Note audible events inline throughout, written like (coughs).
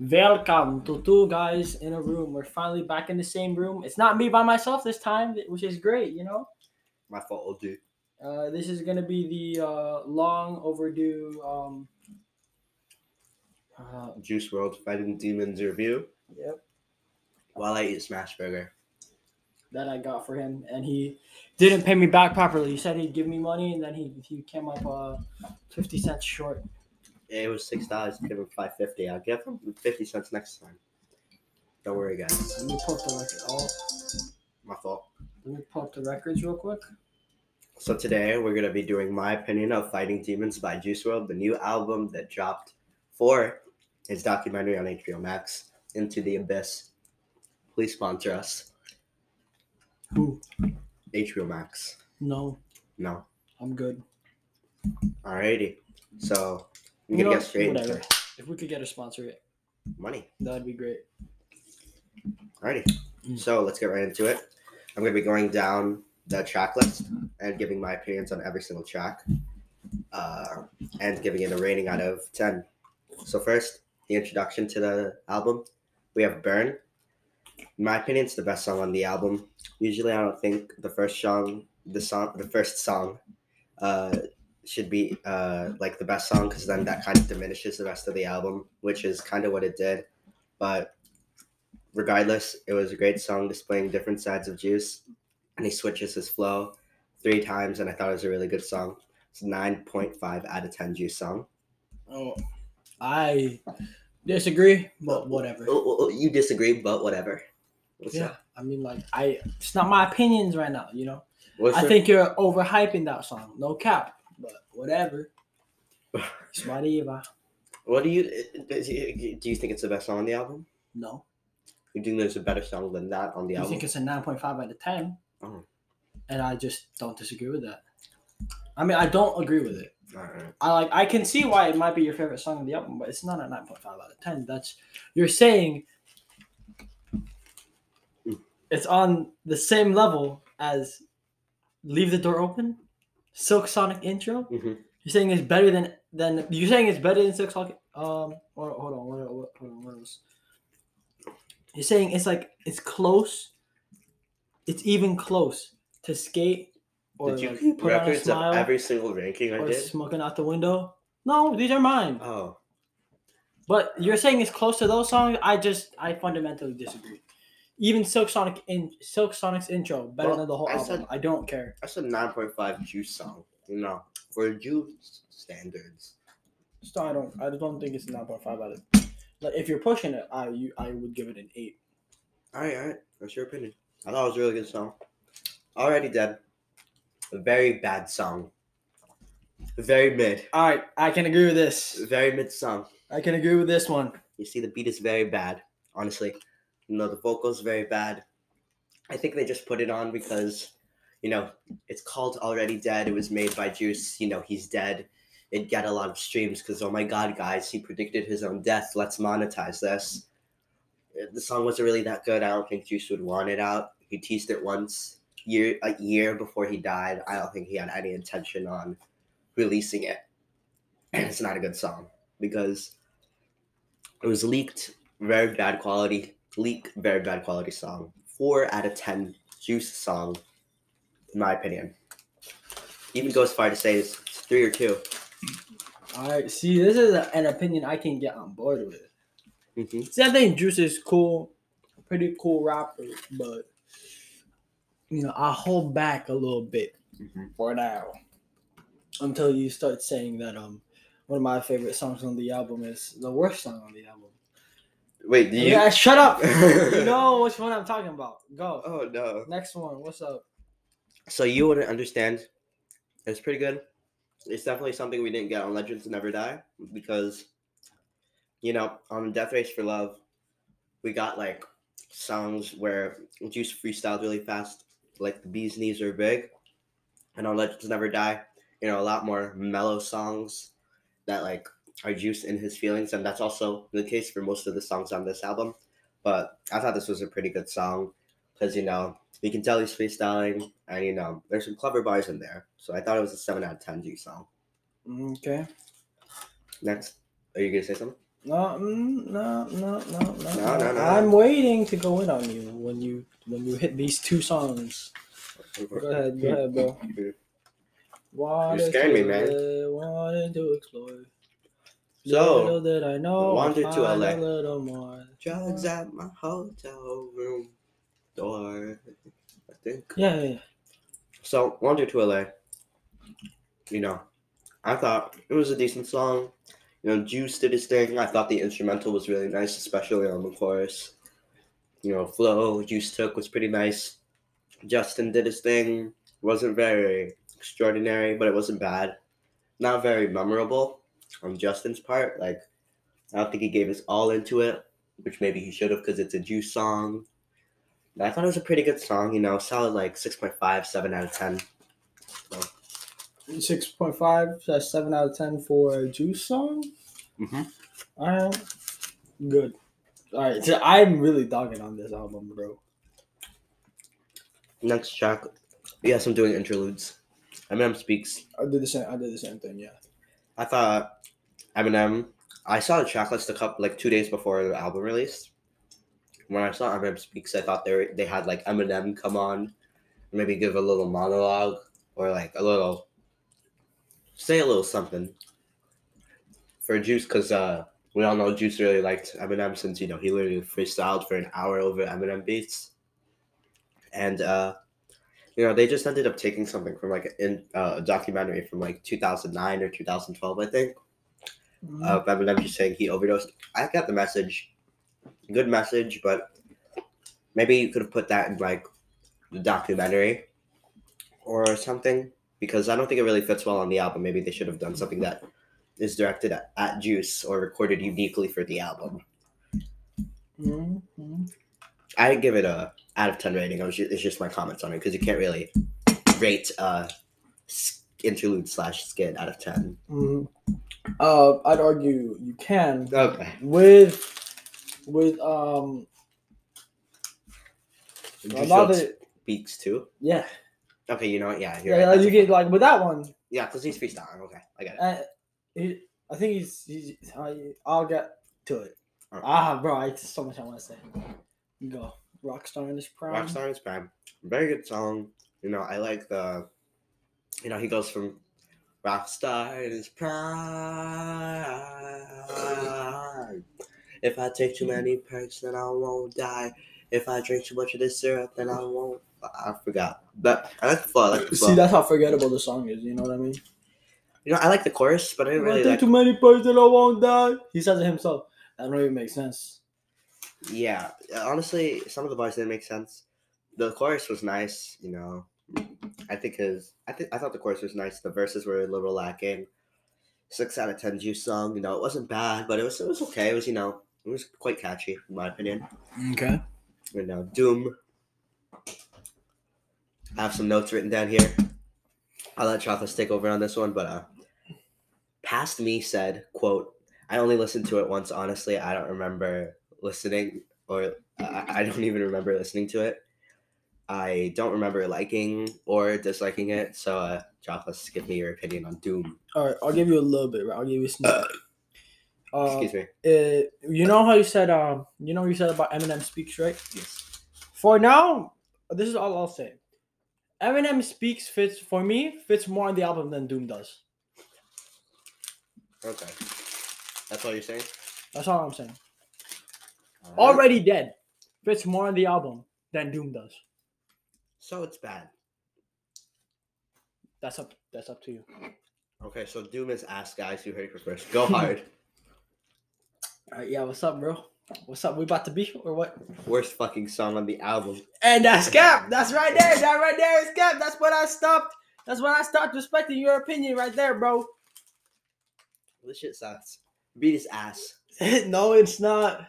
Welcome to two guys in a room. We're finally back in the same room. It's not me by myself this time, which is great, you know. My fault, dude. Uh, this is gonna be the uh, long overdue. Um, uh, Juice WRLD Fighting Demons review yep, while I eat Smash Burger. that I got for him, and he didn't pay me back properly. He said he'd give me money, and then he he came up uh, fifty cents short. It was six dollars. Give him five fifty. I'll give him fifty cents next time. Don't worry, guys. Let me pull up the record. Oh, My fault. let me pull up the records real quick. So today we're gonna be doing my opinion of Fighting Demons by Juice WRLD, the new album that dropped for his documentary on HBO Max, Into the Abyss. Please sponsor us. Who? HBO Max. No, No. I'm good. Alrighty. So You know, get straight whatever. into If we could get a sponsor, it money. that'd be great. Alrighty. Mm. So let's get right into it. I'm to be going down the track list and giving my opinions on every single track uh, and giving it a rating out of 10. So, first, the introduction to the album. We have Burn. In my opinion, it's the best song on the album. Usually, I don't think the first song, the song, the first song, uh, should be uh, like the best song because then that kind of diminishes the rest of the album, which is kind of what it did. But regardless, it was a great song displaying different sides of Juice, and he switches his flow three times, and I thought it was a really good song. It's nine point five out of ten Juice song. Oh, I disagree, but whatever. Oh, oh, oh, you disagree, but whatever. What's Yeah, up? I mean, like, I it's not my opinions right now. You know, What's I your- think you're overhyping that song. No cap, but whatever. Whatever. What do you do? You think it's the best song on the album? No, You think there's a better song than that on the you album? I think it's a nine point five out of ten, Oh. and I just don't disagree with that. I mean, I don't agree with it. I like. I can see why it might be your favorite song on the album, but it's not a nine point five out of ten. That's you're saying. Mm. It's on the same level as "Leave the Door Open," Silk Sonic intro. Mhm. You're saying it's better than than you're saying it's better than Silk Sonic. Um, hold on, hold on, what, what, hold on, what else? You're saying it's like it's close. It's even close to skate. Or Did you like, keep put on a records of every single ranking I or did? smoking out the window. No, these are mine. Oh, But you're saying it's close to those songs. I just I fundamentally disagree. Even Silk Sonic in Silk Sonic's intro better Well, than the whole I album. said- I don't care. that's a nine point five Juice song. You know, for Juice standards. So I don't I don't think it's nine point five out of. Like if you're pushing it, I you I would give it an eight. All right, all right. That's your opinion. I thought it was a really good song. Already dead. A very bad song. Very mid. All right, I can agree with this. Very mid song. I can agree with this one. You see, the beat is very bad. Honestly, you know, the vocals very bad. I think they just put it on because, you know, it's called Already Dead. It was made by Juice. You know, he's dead. It got a lot of streams because, oh my God, guys, he predicted his own death. Let's monetize this. The song wasn't really that good. I don't think Juice would want it out. He teased it once, year a year before he died. I don't think he had any intention on releasing it. And (clears throat) it's not a good song because it was leaked, very bad quality. Leak, very bad quality song. Four out of ten Juice song, in my opinion. Even goes far to say it's, three or two. All right, see, this is a, an opinion I can get on board with. hmm See, I think Juice is cool, pretty cool rapper, but you know, I hold back a little bit hmm for now until you start saying that um one of my favorite songs on the album is the worst song on the album. Wait, do you? Yeah, shut up. (laughs) you know which one I'm talking about. Go. Oh no. Next one. What's up? So you wouldn't understand. It's pretty good. It's definitely something we didn't get on Legends Never Die because, you know, on Death Race for Love, we got like songs where Juice freestyled really fast, like the Bee's Knees are big, and on Legends Never Die, you know, a lot more mellow songs that like are Juice in his feelings, and that's also the case for most of the songs on this album. But I thought this was a pretty good song because you know you can tell he's freestyling, and you know there's some clever bars in there. So I thought it was a seven out of ten G song. Okay. Next, are you gonna say something? No, mm, no, no, no, no, No, no, no. I'm waiting to go in on you when you when you hit these two songs. Go ahead, go ahead, bro. Wanted scaring me, man. uh, Wanted to explore. So, little did I know. wandered I'd to find LA. A little more. Drugs at my hotel room door. I think. Yeah, yeah, yeah. So, Wander to LA. You know, I thought it was a decent song. You know, Juice did his thing. I thought the instrumental was really nice, especially on the chorus. You know, flow Juice took was pretty nice. Justin did his thing. Wasn't very extraordinary, but it wasn't bad. Not very memorable on Justin's part. Like, I don't think he gave his all into it, which maybe he should have because it's a Juice song. But I thought it was a pretty good song, you know, solid like 6.5, 7 out of 10. So. Six point five. That's seven out of ten for a Juice song. Mm-hmm. All right, good. All right, so I'm really dogging on this album, bro. Next track, yes, I'm doing interludes. Eminem speaks. I did the same. I did the same thing. Yeah. I thought Eminem. I saw the track list a couple like two days before the album released. When I saw Eminem speaks, I thought they were, they had like Eminem come on, maybe give a little monologue or like a little say a little something for Juice because uh, we all know Juice really liked Eminem since you know he literally freestyled for an hour over Eminem beats, and uh, you know they just ended up taking something from like in uh, a documentary from like 2009 or 2012 I think Mhm. of Eminem just saying he overdosed. I got the message, good message, but maybe you could have put that in like the documentary or something because I don't think it really fits well on the album. Maybe they should have done something that is directed at, at Juice or recorded uniquely for the album. Mhm, mhm. I give it a out of ten rating. I was ju- it's just my comments on it because you can't really rate uh interlude slash skit out of ten. Mhm. Uh, I'd argue you can Okay. with with um a lot of speaks too. yeah Okay, you know what? Yeah, yeah right. like you get like with that one. Yeah, because he's freestyling. Okay, I get it. Uh, he, I think he's he's I, I'll get to it. Alright. Ah, bro, I so much I want to say. You go Rockstar in his prime. Rockstar in his prime. Very good song. You know, I like the. You know, he goes from Rockstar in his prime. If I take too many perks, then I won't die. If I drink too much of this syrup, then I won't. I forgot. But I like the flow. I like the flow. See, that's how forgettable the song is. You know what I mean? you know, I like the chorus, but I didn't If really I take like. too many pills then I won't die. He says it himself. That don't even make sense. Yeah, honestly, some of the bars didn't make sense. The chorus was nice, you know. I think his, I think I thought the chorus was nice. The verses were a little lacking. Six out of ten juice song, you know, it wasn't bad, but it was it was okay. It was you know, it was quite catchy in my opinion. Okay. You now Doom. I have some notes written down here. I'll let Chocolates take over on this one, but uh, past me said, "quote I only listened to it once. Honestly, I don't remember listening, or I, I don't even remember listening to it. I don't remember liking or disliking it. So, uh, Chocolates, give me your opinion on Doom. All right, I'll give you a little bit. Right? I'll give you a sneak. Uh, (coughs) Excuse me. uh, you know how you said um, you know what you said about Eminem speaks, right? Yes. For now, this is all I'll say. Eminem speaks fits for me fits more on the album than Doom does. Okay. That's all you're saying. That's all I'm saying. Right. Already dead fits more on the album than Doom does. So it's bad. That's up. That's up to you. Okay, so Doom is ass, guys. You heard it first. Go (laughs) hard. All right, yeah. What's up, bro? What's up? We about to be or what? Worst fucking song on the album. And that's (laughs) Cap. That's right there. That right there is Cap. That's when I stopped. That's when I stopped respecting your opinion right there, bro. This shit sucks. Beat is ass. (laughs) no, it's not.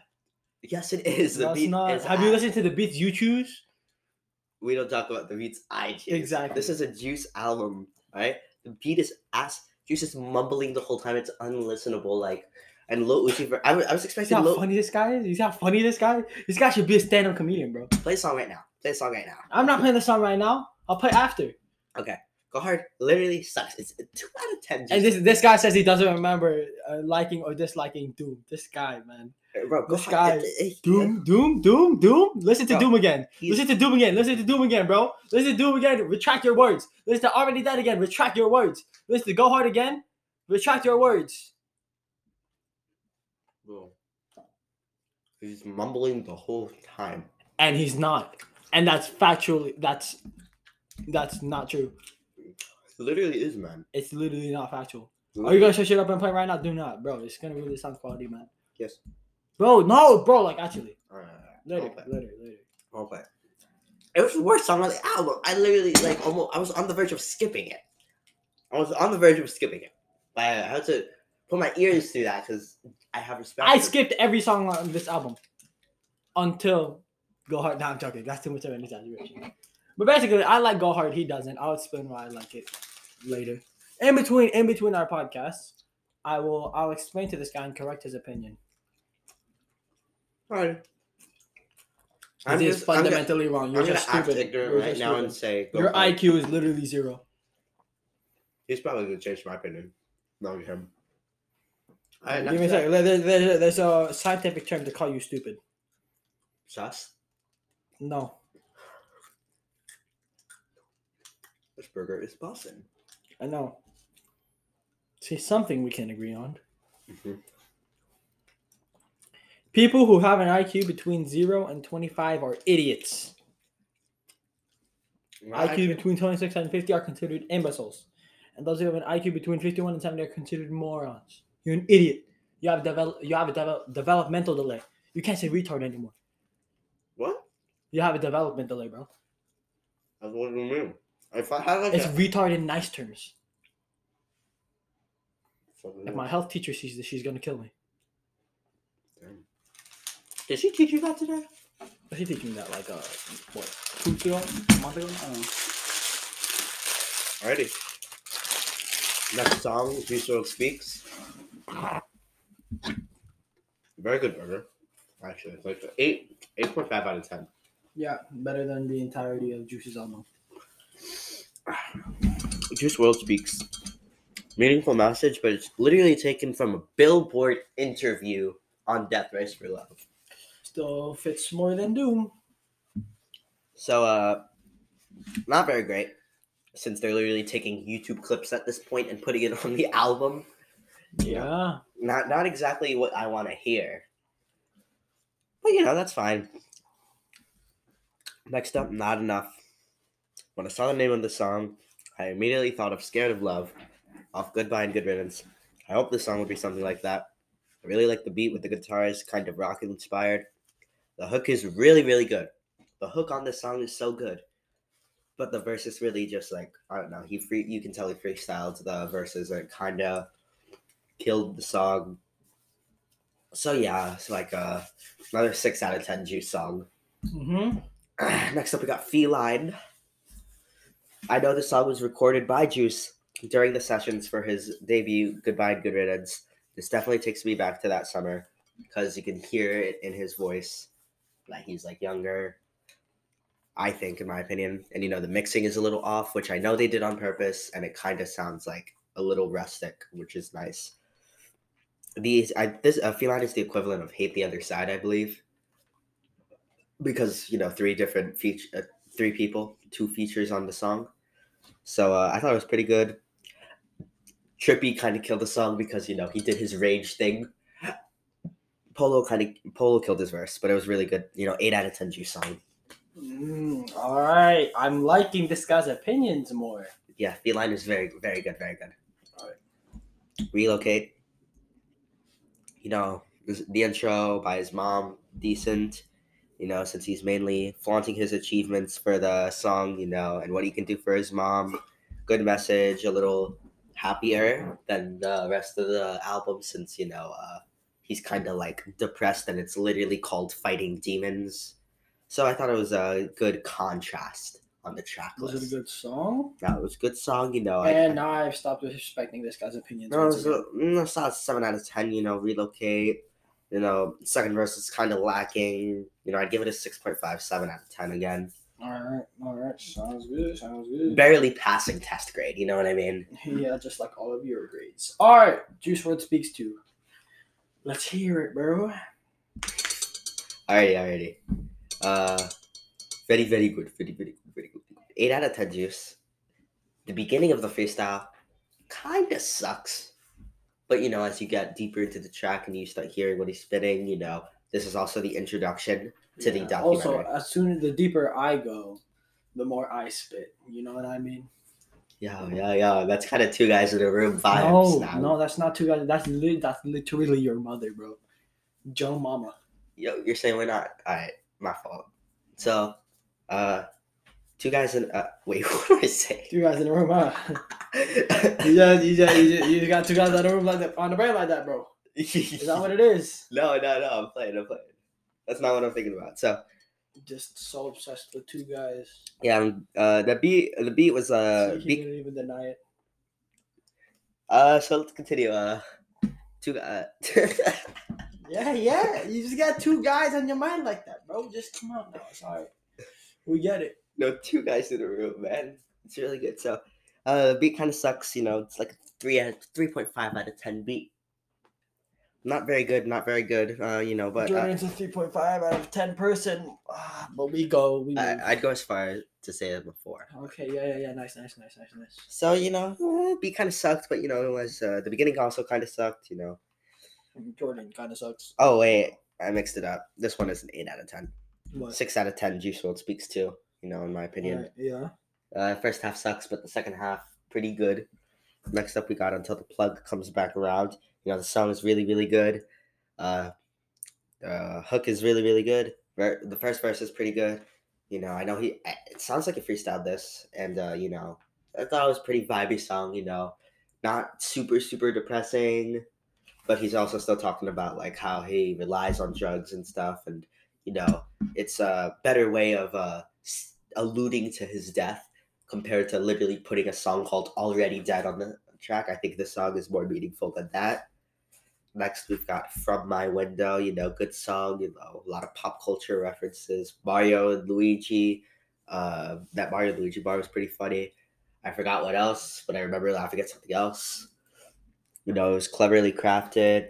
Yes, it is. The beat not. is Have you listened to the beats you choose? We don't talk about the beats I choose. Exactly. This is a Juice album, right? The beat is ass. Juice is mumbling the whole time. It's unlistenable. Like, and Lil Uzi Vert. I was, I was See expecting how Lil. funny this guy is? You see how funny this guy? is? This guy should be a stand-up comedian, bro. Play a song right now. Play a song right now. I'm not playing the song right now. I'll play after. Okay. Go hard literally sucks. It's a two out of ten. And this this guy says he doesn't remember uh, liking or disliking Doom. This guy, man. Uh, bro, go this hard. guy- uh, uh, It- it- Doom, Doom, Doom, Doom. Listen to Bro, Doom again. Listen to Doom again. Listen to Doom again, bro. Listen to Doom again. Retract your words. Listen to Already Dead again. Retract your words. Listen to Go Hard again. Retract your words. Bro. He's mumbling the whole time. And he's not. And that's factually that's that's not true. He literally is, man. It's literally not factual. Are you Literally. gonna shut shit up and play right now? Do not, bro. It's gonna really sound quality, man. Yes. Bro, no, bro. Like actually, Alright, later, later, later. Okay. It was the worst song on the album. I literally like almost I was on the verge of skipping it. I was on the verge of skipping it. But I had to put my ears through that because I have respect. I skipped every song on this album until Go Hard. Nah, I'm joking. That's too much of an exaggeration. But basically, I like Go Hard. He doesn't. I'll explain why I like it later. In between, in between our podcasts, I will. I'll explain to this guy and correct his opinion. Alright. I'm I'm just just I'm gonna, fundamentally wrong. You're gonna just act stupid. ignorant You're right just now and stupid. say Your. IQ is literally zero. He's probably gonna change my opinion. Not him. Alright, Give me a second. There- there- there- There's a scientific term to call you stupid. Sus. No. This burger is bussin'. I know. See, something we can agree on. Mhm. People who have an IQ between 0 and 25 are idiots. My IQ between 26 and 50 are considered imbeciles. And those who have an IQ between 51 and 70 are considered morons. You're an idiot. You have develop you have a devel- developmental delay. You can't say retard anymore. What? You have a development delay, bro. That's what you mean. If I had like It's a- retard in nice terms. If my health teacher sees this, she's gonna kill me. Damn. Did she teach you that today? She teaching me that like uh what two weeks ago, a month ago? I don't know. Alrighty. Next song, Juice WRLD Speaks. Very good burger. Actually, it's like eight, eight point five out of ten. Yeah, better than the entirety of Juice's album. (sighs) Juice WRLD Speaks. Meaningful message, but it's literally taken from a Billboard interview on Death Race for Love. Still fits more than Doom. So, uh, not very great, since they're literally taking YouTube clips at this point and putting it (laughs) on the album. Yeah. Not, not exactly what I want to hear. But you know, that's fine. Next up, not enough. When I saw the name of the song, I immediately thought of "Scared of Love" off "Goodbye and Good Riddance." I hope this song would be something like that. I really like the beat with the guitars, kind of rock inspired. The hook is really, really good. The hook on this song is so good, but the verse is really just like I don't know. He free, you can tell he freestyled the verses and kind of killed the song. So yeah, it's like uh, another six out of ten Juice song. Mm-hmm. (clears throat) Next up, we got Feline. I know the song was recorded by Juice during the sessions for his debut, Goodbye and Good Riddance. This definitely takes me back to that summer because you can hear it in his voice that he's like younger. I think, in my opinion, and you know the mixing is a little off, which I know they did on purpose, and it kind of sounds like a little rustic, which is nice. These, I this uh, Feline is the equivalent of Hate the Other Side, I believe because you know three different feature uh, three people two features on the song so uh, i thought it was pretty good Trippie kind of killed the song because you know he did his rage thing polo kind of polo killed his verse but it was really good you know 8 out of 10 juice song Mm, all right. I'm liking this guy's opinions more. yeah feline is very very good very good Alright. relocate you know the intro by his mom decent you know since he's mainly flaunting his achievements for the song you know and what he can do for his mom good message a little happier than the rest of the album since you know uh, he's kind of like depressed and it's literally called fighting demons so i thought it was a good contrast on the track Was it a good song? that was a good song you know I- And now I've stopped respecting this guy's opinions. no, it's a, mm, it's not seven out of ten. You know, relocate. You know, second verse is kind of lacking. You know, I'd give it a 6.5, 7 out of ten again. All right, all right, sounds good, sounds good. Barely passing test grade. You know what I mean? (laughs) Yeah, just like all of your grades. All right, Juice WRLD speaks to. Let's hear it, bro. Alrighty, alrighty. Uh, very, very good. Very, very good. Very good. Eight out of ten juice. The beginning of the freestyle kind of sucks, but you know, as you get deeper into the track and you start hearing what he's spitting, you know, this is also the introduction to the Yeah, documentary. Also, as soon as the deeper I go, the more I spit. You know what I mean? Yeah, yeah, yeah. That's kind of two guys in a room vibes no, now. no, that's not two guys. That's li- that's literally your mother, bro. Joe Mama. Yo, you're saying we're not. Alright, my fault. So, uh, two guys in. Uh, wait, (laughs) what do I say? Two guys in the room, huh? (laughs) you just, you just, you just, you just got two guys in the room like that, on the brain like that, bro. Is that what it is? (laughs) No, no, no. I'm playing. I'm playing. That's not what I'm thinking about. So Just so obsessed with two guys. yeah, um, uh, the beat. The beat was uh, he beat, didn't even deny it. uh. So let's continue. Uh, two. Uh, (laughs) Yeah, yeah. You just got two guys on your mind like that, bro. Just come on now. It's right. We get it. no, two guys in the room, man. It's really good. So, uh, the beat kind of sucks. You know, it's like a three out, three point five out of ten beat. Not very good. Not very good. Uh, you know, but uh, Jordan's a 3.5 out of 10 person. Ah, but we go. We I. I'd go as far to say it before. Okay, yeah, yeah, yeah. Nice, nice, nice, nice, nice. So you know, uh, beat kind of sucked, but you know, it was uh, the beginning also kind of sucked. You know. Jordan kind of sucks. Oh wait, I mixed it up. This one is an eight out of ten. What? Six out of ten. Juice WRLD speaks to. You know, in my opinion. Alright, yeah. Uh, first half sucks, but the second half pretty good. Next up, we got until the plug comes back around. You know, the song is really, really good. Uh, the hook is really, really good. Ver- The first verse is pretty good. You know, I know he. It sounds like he freestyled this, and uh, you know, I thought it was pretty vibey song. You know, not super, super depressing, but he's also still talking about like how he relies on drugs and stuff, and you know, it's a better way of uh alluding to his death compared to literally putting a song called Already Dead on the track. I think the song is more meaningful than that. Next, we've got From My Window, you know, good song, you know, a lot of pop culture references. Mario and Luigi. Uh, that Mario and Luigi bar was pretty funny. I forgot what else, but I remember laughing at something else. You know, it was cleverly crafted,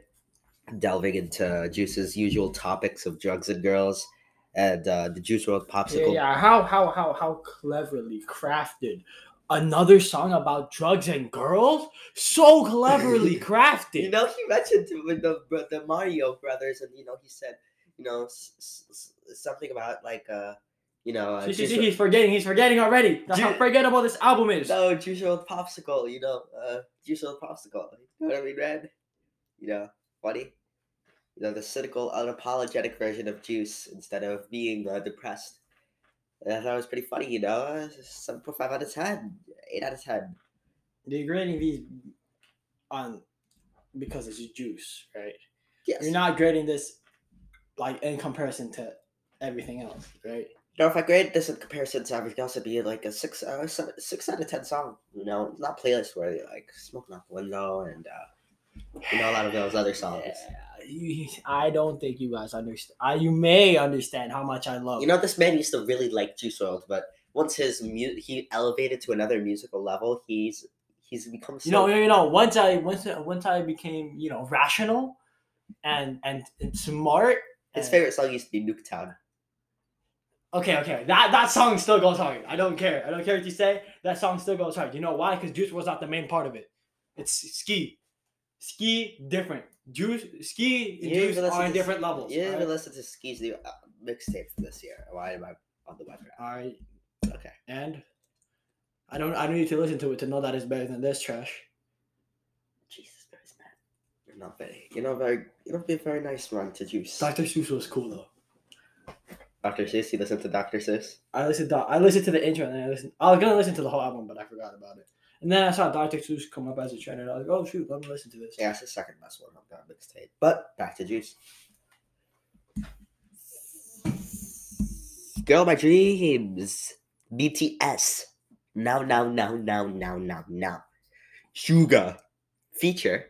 delving into Juice's usual topics of drugs and girls and uh, the Juice WRLD Yeah, Popsicle. yeah. How, how, how, how cleverly crafted. Another song about drugs and girls? So cleverly (laughs) crafted. You know, he mentioned to- with the the Mario brothers, and you know, he said, you know, s- s- something about like, uh, you know, uh, See, see, see, he's forgetting. He's forgetting already. That's how forgettable this album is. no Juice WRLD popsicle. You know, uh, Juice WRLD popsicle. You know what I mean, Red? You know, funny. You know, the cynical, unapologetic version of Juice instead of being uh, depressed. I thought it was pretty funny. You know, uh, seven point five out of ten, eight out of ten. You're grading these on because it's juice, right? Yes. You're not grading this like in comparison to everything else, right? You know, if I grade this in comparison to everything else, it'd be like a six, uh, seven, six out of ten song. You know, not playlist worthy, like "Smoking Out the Window" and uh, you know a lot of those other songs. Yeah, you- I don't think you guys understand. I, you may understand how much I love. You know, this man used to really like Juice WRLD, but once his mu- he elevated to another musical level, he's he's become so. you know, you know. Once I once once I became you know rational, and and, and smart. his and- favorite song used to be Nuketown. Okay, okay. That that song still goes hard. I don't care. I don't care what you say. That song still goes hard. You know why? Because Juice was not the main part of it. It's ski. Ski different. Juice ski and Juice are in to- different levels. You didn't even listen to Ski's new uh, mixtape for this year. Why am I on the website? Alright. Okay. And I don't I don't need to listen to it to know that it's better than this trash. Jesus Christ, man. You're not very. You're not very. You're not being very nice, man, to Juice. Dr. Seuss was cool though. Dr. Seuss, you listen to Dr. Seuss? I listened to I listened to the intro and then I listened I was gonna listen to the whole album, but I forgot about it. And then I saw Dr. Seuss come up as a trend and I was like, oh shoot, let me listen to this. Yeah, it's the second best one on that mixtape. But back to Juice. Girl, my dreams. BTS. Now, now, now, now, now, now, now. Sugar. Feature.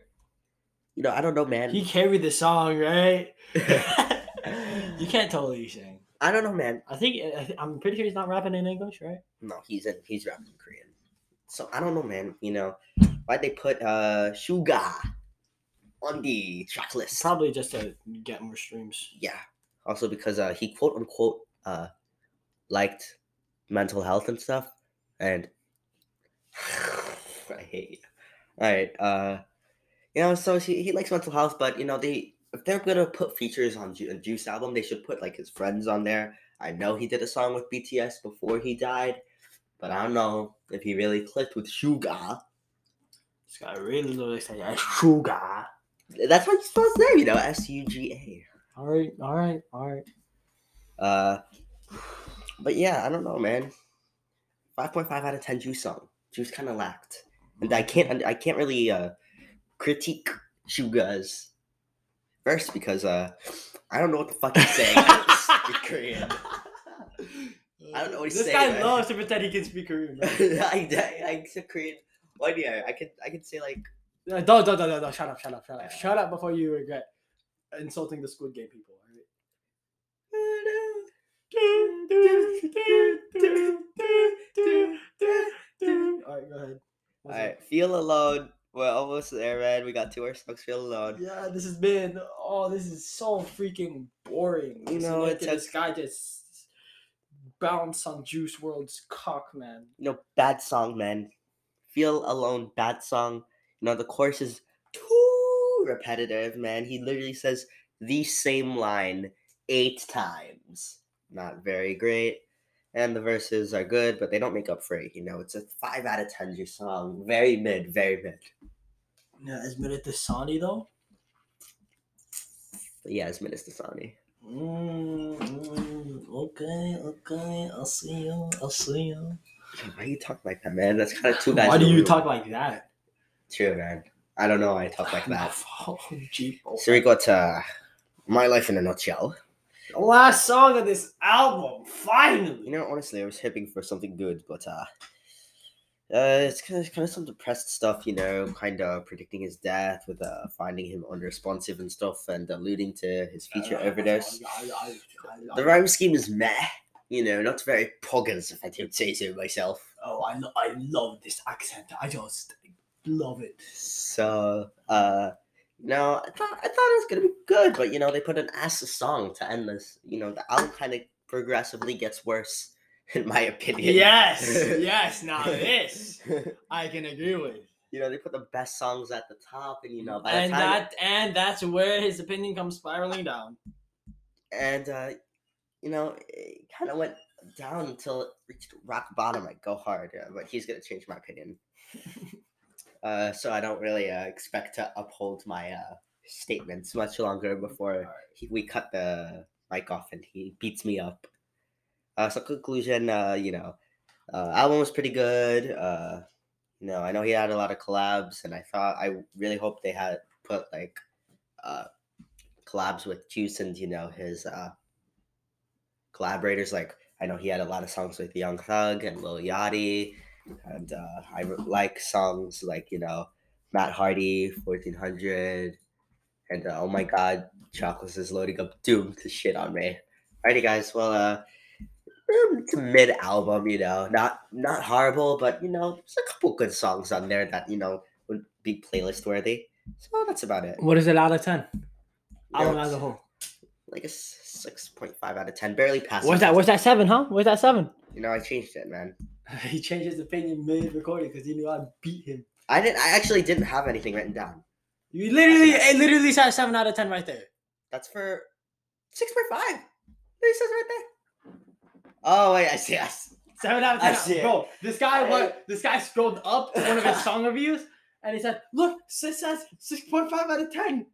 You know, I don't know, man. He carried the song, right? (laughs) You can't tell what he's saying. I don't know, man. I think I'm pretty sure he's not rapping in English, right? No, he's in he's rapping in Korean. So I don't know, man. You know, why'd they put uh Suga on the track list? Probably just to get more streams. yeah. Also because uh he quote unquote uh liked mental health and stuff. And (sighs) I hate you. Alright, uh you know, so he, he likes mental health, but you know, they if they're gonna put features on Ju- a Juice album, they should put like his friends on there. I know he did a song with BTS before he died, but I don't know if he really clicked with Suga. This guy really looks like sugar. That's why he spells his name, you know, S U G A. All right, all right, all right. Uh, but yeah, I don't know, man. Five point five out of ten Juice song. Juice kind of lacked, and I can't, I can't really uh critique Suga's verse because uh I don't know what the fuck he's saying. (laughs) Korean. I don't know what he's this saying, This guy man. loves to pretend he can speak Korean. (laughs) I, I, I Korean. Why do I? Could, I could say like. Uh, Don't, don't, don't, don't. Shut up, shut up, shut up. Shut up before you regret insulting the Squid Game people. All right, go ahead. Alright, feel alone. We're almost there, man. We got two more songs. Feel alone. Yeah, this has been. Oh, this is so freaking boring. You know, it's this guy just bounce on Juice WRLD's cock, man. you know, bad song, man. Feel alone, bad song. You know, the chorus is too repetitive, man. He literally says the same line eight times. Not very great. And the verses are good, but they don't make up for it. You know, it's a five out of ten Juice song. Very mid, very mid. Yeah, as mid as Dasani though. But yeah, it's mid as Dasani. Mm, mm, okay, okay. I'll see you. I'll see you. Why you talk like that, man? That's kind of two guys. Why do you room. talk like that? True, man. I don't know why I talk like that. Oh, Jeepo. So we got uh, My Life in a Nutshell. The last song of this album, finally. You know, honestly, I was hoping for something good, but uh, uh it's kind of kind of some depressed stuff. You know, kind of predicting his death with uh finding him unresponsive and stuff, and alluding to his future Uh, overdose. I- I- The rhyme scheme is meh. You know, not very poggers, if I could say so myself. Oh, I, lo- I love this accent. I just love it. So, uh, no, I thought I thought it was gonna be good, but you know, they put an ass song to end this. You know, the album kind of progressively gets worse, (laughs) in my opinion. Yes, (laughs) yes. Now this (laughs) I can agree with. you know, they put the best songs at the top, and you know, by and the time, that and that's where his opinion comes spiraling down. and uh, you know, it kind of went down until it reached rock bottom. Like, go hard, yeah, but he's gonna change my opinion. uh, so I don't really uh, expect to uphold my uh, statements much longer before he, we cut the mic off and he beats me up. Uh, so conclusion, uh, you know, uh, album was pretty good. Uh, you know, I know he had a lot of collabs, and I thought I really hope they had put like uh, collabs with Juice and you know his uh, collaborators. Like I know he had a lot of songs with Young Thug and Lil Yachty, and uh, I like songs like you know Matt Hardy, Fourteen Hundred, and uh, oh my God, Chocolates is loading up Doom to shit on me. Alrighty, guys. Well, uh, Mm, it's a mid album, you know, not not horrible, but you know, there's a couple good songs on there that you know would be playlist worthy. So that's about it. What is it out of ten? Album as a whole. like a six point five out of ten, barely passing. Where's that? Where's that seven? Huh? Where's that seven? You know, I changed it, man. (laughs) he changed his opinion mid recording because he knew I'd beat him. I didn't. I actually didn't have anything written down. You literally, it literally said seven out of ten right there. That's for six point five. It says right there. Oh wait, I see. I see. Seven out of ten. I see it. Bro, this guy went. This guy scrolled up to one of his song reviews, and he said, "Look, it says six point five out of 10.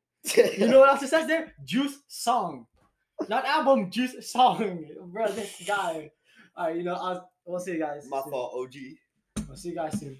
You know what else it says there? Juice song, not album. Juice song, (laughs) bro. This guy. All right, you know, I'll, we'll see you guys. My soon. fault, OG. We'll see you guys soon.